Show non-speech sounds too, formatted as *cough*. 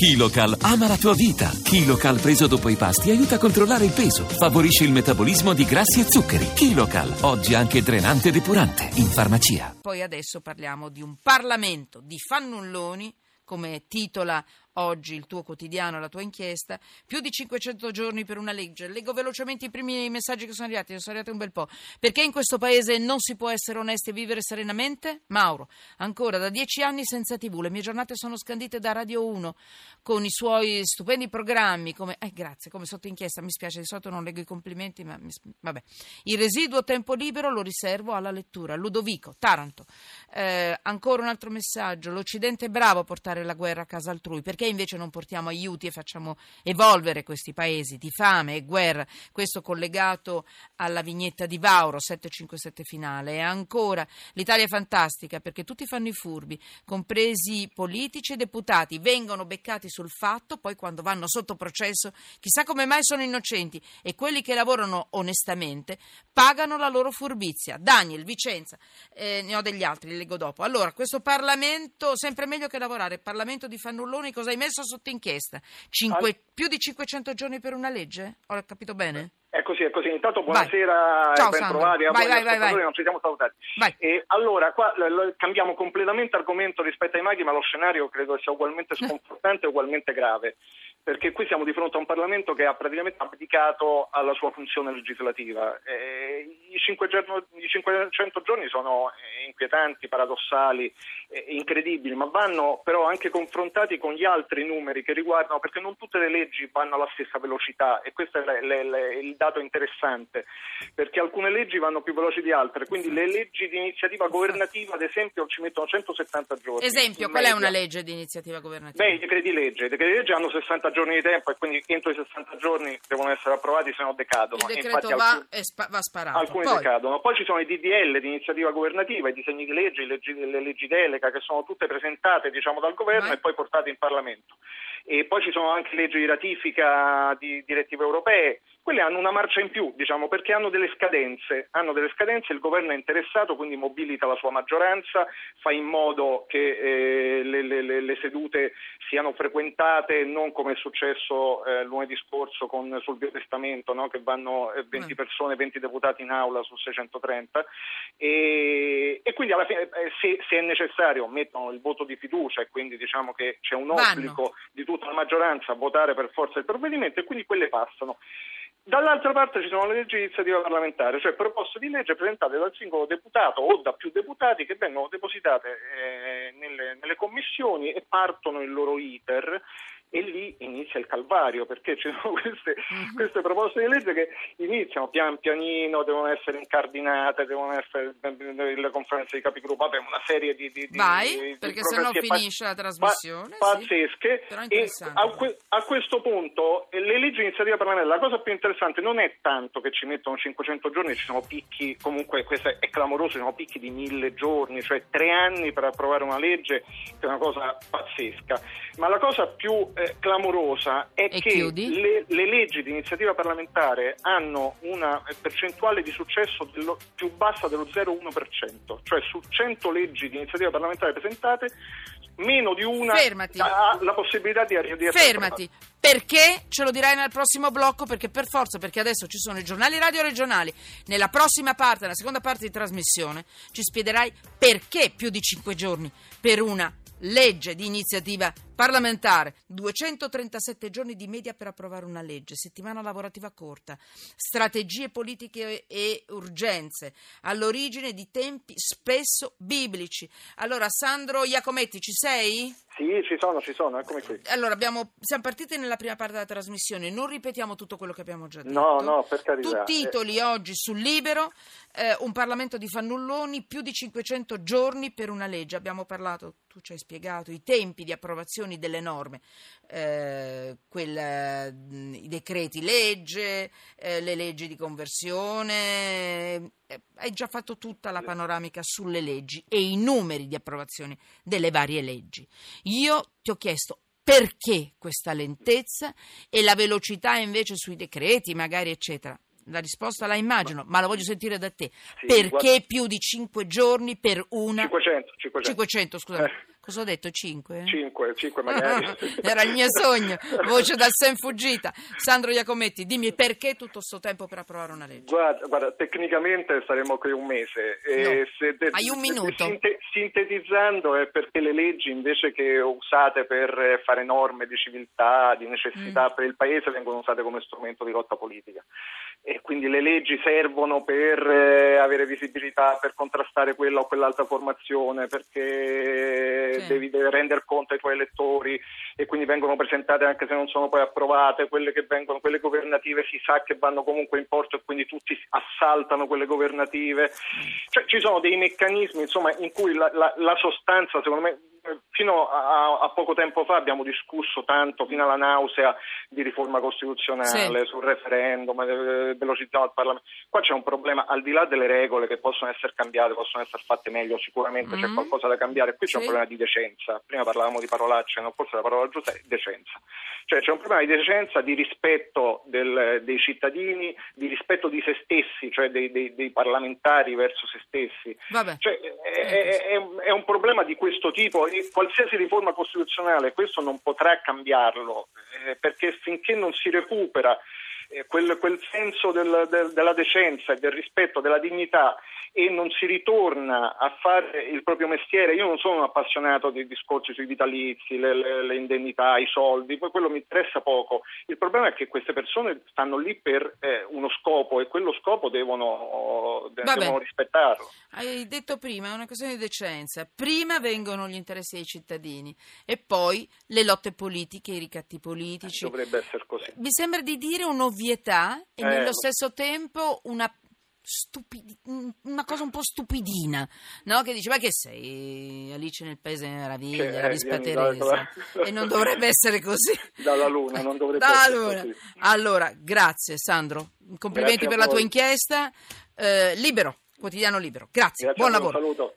KiloCal ama la tua vita. KiloCal preso dopo i pasti aiuta a controllare il peso, favorisce il metabolismo di grassi e zuccheri. KiloCal, oggi anche drenante e depurante, in farmacia. Poi adesso parliamo di un Parlamento di fannulloni, come titola oggi il tuo quotidiano, la tua inchiesta, più di 500 giorni per una legge. Leggo velocemente i primi messaggi che sono arrivati, sono arrivati un bel po'. Perché in questo paese non si può essere onesti e vivere serenamente? Mauro, ancora da dieci anni senza tv, le mie giornate sono scandite da Radio 1 con i suoi stupendi programmi come... Eh, grazie, come sotto inchiesta, mi spiace, di solito non leggo i complimenti, ma mi... vabbè. Il residuo tempo libero lo riservo alla lettura. Ludovico, Taranto. Eh, ancora un altro messaggio, l'Occidente è bravo a portare la guerra a casa altrui, perché invece non portiamo aiuti e facciamo evolvere questi paesi di fame e guerra. Questo collegato alla vignetta di Vauro, 757 finale. E ancora, l'Italia è fantastica perché tutti fanno i furbi, compresi politici e deputati, vengono beccati sul fatto, poi quando vanno sotto processo, chissà come mai sono innocenti e quelli che lavorano onestamente pagano la loro furbizia. Daniel, Vicenza, eh, ne ho degli altri, li leggo dopo. Allora, questo Parlamento, sempre meglio che lavorare, Parlamento di fannulloni, cosa hai messo sotto inchiesta? Cinque, Al- più di 500 giorni per una legge? Ho capito bene? È così, è così. Intanto buonasera Ciao, e ben trovati a Vai, vai, vai, vai. non ci siamo salutati. Vai. E allora, qua l- l- cambiamo completamente argomento rispetto ai maghi, ma lo scenario credo sia ugualmente *laughs* sconfortante e ugualmente grave, perché qui siamo di fronte a un Parlamento che ha praticamente abdicato alla sua funzione legislativa. Eh, 500, I 500 giorni sono eh, inquietanti, paradossali, eh, incredibili, ma vanno però anche confrontati con gli altri numeri che riguardano, perché non tutte le leggi vanno alla stessa velocità e questo è il dato interessante, perché alcune leggi vanno più veloci di altre, quindi le leggi di iniziativa governativa ad esempio ci mettono 170 giorni. Esempio, qual è una legge di iniziativa governativa? Beh, i decreti legge, i decreti legge hanno 60 giorni di tempo e quindi entro i 60 giorni devono essere approvati, se no decadono. Il decreto infatti va, alcuni- spa- va sparato. Alcuni Poi, decadono. Poi ci sono i DDL di iniziativa governativa, i disegni di legge, leggi- le leggi delega che sono tutte presentate diciamo, dal governo Ma- e poi portate in Parlamento. E poi ci sono anche leggi di ratifica di direttive europee. Quelle hanno una marcia in più, diciamo, perché hanno delle scadenze. Hanno delle scadenze, il governo è interessato, quindi mobilita la sua maggioranza, fa in modo che eh, le, le- le- sedute siano frequentate, non come è successo eh, lunedì scorso con, sul biotestamento, no? che vanno eh, 20 Mm. persone, 20 deputati in aula su 630 e, e quindi alla fine eh, se, se è necessario mettono il voto di fiducia e quindi diciamo che c'è un Vanno. obbligo di tutta la maggioranza a votare per forza il provvedimento e quindi quelle passano. Dall'altra parte ci sono le leggi di iniziativa parlamentare, cioè proposte di legge presentate dal singolo deputato o da più deputati che vengono depositate eh, nelle, nelle commissioni e partono il loro iter e lì inizia il calvario perché ci sono *laughs* queste, Mhm. queste proposte di legge che iniziano pian pianino, devono essere incardinate, devono essere le conferenze di capigruppo, vabbè una serie di, di, di- Vai, di perché progressi pa- finisce la trasmissione, pa- sì. pazzesche e interessante. a, que- a questo punto eh, le leggi iniziativa parlamentare la cosa più interessante non è tanto che ci mettono 500 giorni ci sono picchi comunque questo è, è clamoroso ci sono picchi di mille giorni cioè tre anni per approvare una legge che è una cosa pazzesca ma la cosa più eh, clamorosa è E che le, le leggi di iniziativa parlamentare hanno una percentuale di successo dello- più bassa dello 0,1%, cioè su 100 leggi di iniziativa parlamentare presentate, meno di una Fermati. ha la possibilità di, di essere Fermati, perché ce lo dirai nel prossimo blocco? Perché per forza, perché adesso ci sono i giornali radio regionali. Nella prossima parte, nella seconda parte di trasmissione, ci spiegherai perché più di 5 giorni per una legge di iniziativa parlamentare, 237 giorni di media per approvare una legge, settimana lavorativa corta, strategie politiche e urgenze, all'origine di tempi spesso biblici. Allora, Sandro Iacometti, ci sei? Sì, ci sono, ci sono, eccomi qui. Allora, abbiamo- siamo partiti nella prima parte della trasmissione, non ripetiamo tutto quello che abbiamo già detto. No, no, per carità. Tu titoli oggi sul Libero, eh, un Parlamento di fannulloni, più di 500 giorni per una legge. Abbiamo parlato, tu ci hai spiegato, i tempi di approvazione delle norme, eh, quel, mh, i decreti legge, eh, le leggi di conversione. eh, hai già fatto tutta la panoramica sulle leggi e i numeri di approvazione delle varie leggi. Io ti ho chiesto perché questa lentezza e la velocità invece sui decreti, magari, eccetera. La risposta la immagino, ma la voglio sentire da te. Sì, perché guarda- più di cinque giorni per una... 500, 500. 500, scusa. Eh, Cosa ho detto? Cinque? Cinque, cinque magari. *laughs* Era il mio sogno, voce dal sen fuggita. Sandro Iacometti, dimmi perché tutto questo tempo per approvare una legge? Guarda, guarda tecnicamente saremo qui un mese. No. se de- Hai un minuto. sinte- sintetizzando è perché le leggi invece che usate per fare norme di civiltà, di necessità Mm. per il Paese vengono usate come strumento di lotta politica. E quindi le leggi servono per eh, avere visibilità, per contrastare quella o quell'altra formazione, perché Sì. devi, devi rendere conto ai tuoi elettori e quindi vengono presentate anche se non sono poi approvate, quelle che vengono, quelle governative si sa che vanno comunque in porto e quindi tutti assaltano quelle governative. Cioè, ci sono dei meccanismi insomma, in cui la, la- la sostanza, secondo me, fino a, a poco tempo fa abbiamo discusso tanto, fino alla nausea, di riforma costituzionale, Sì. sul referendum, eh, velocizzato il Parlamento. Qua c'è un problema, al di là delle regole che possono essere cambiate, possono essere fatte meglio, sicuramente c'è Mm. qualcosa da cambiare. Qui c'è un problema di decenza. Prima parlavamo di parolacce, no? forse la parola giusta è decenza. Cioè c'è un problema di decenza, di rispetto del- dei cittadini, di rispetto di se stessi, cioè dei, dei- dei parlamentari verso se stessi. Vabbè. Cioè, è, è- un problema di questo tipo. E qualsiasi riforma costituzionale questo non potrà cambiarlo eh, perché finché non si recupera eh, quel, quel senso del- del- della decenza e del rispetto della dignità e non si ritorna a fare il proprio mestiere. Io non sono un appassionato di discorsi sui vitalizi, le, le- le indennità, i soldi, poi quello mi interessa poco. Il problema è che queste persone stanno lì per eh, uno scopo e quello scopo devono, devono rispettarlo. Hai detto prima, è una questione di decenza. Prima vengono gli interessi dei cittadini e poi le lotte politiche, i ricatti politici. Dovrebbe essere così. Mi sembra di dire un'ovvietà e Eh, nello lo- stesso tempo una, stupidi- una cosa un po' stupidina, no? Che dice, ma che sei Alice nel Paese delle Meraviglie, la Vispa Teresa. da- E non dovrebbe essere così. Dalla Luna, non dovrebbe Dalla essere Luna. così. Allora, grazie Sandro, complimenti Grazie per la tua inchiesta. Eh, libero, quotidiano libero. Grazie, Grazie buon lavoro. Un saluto.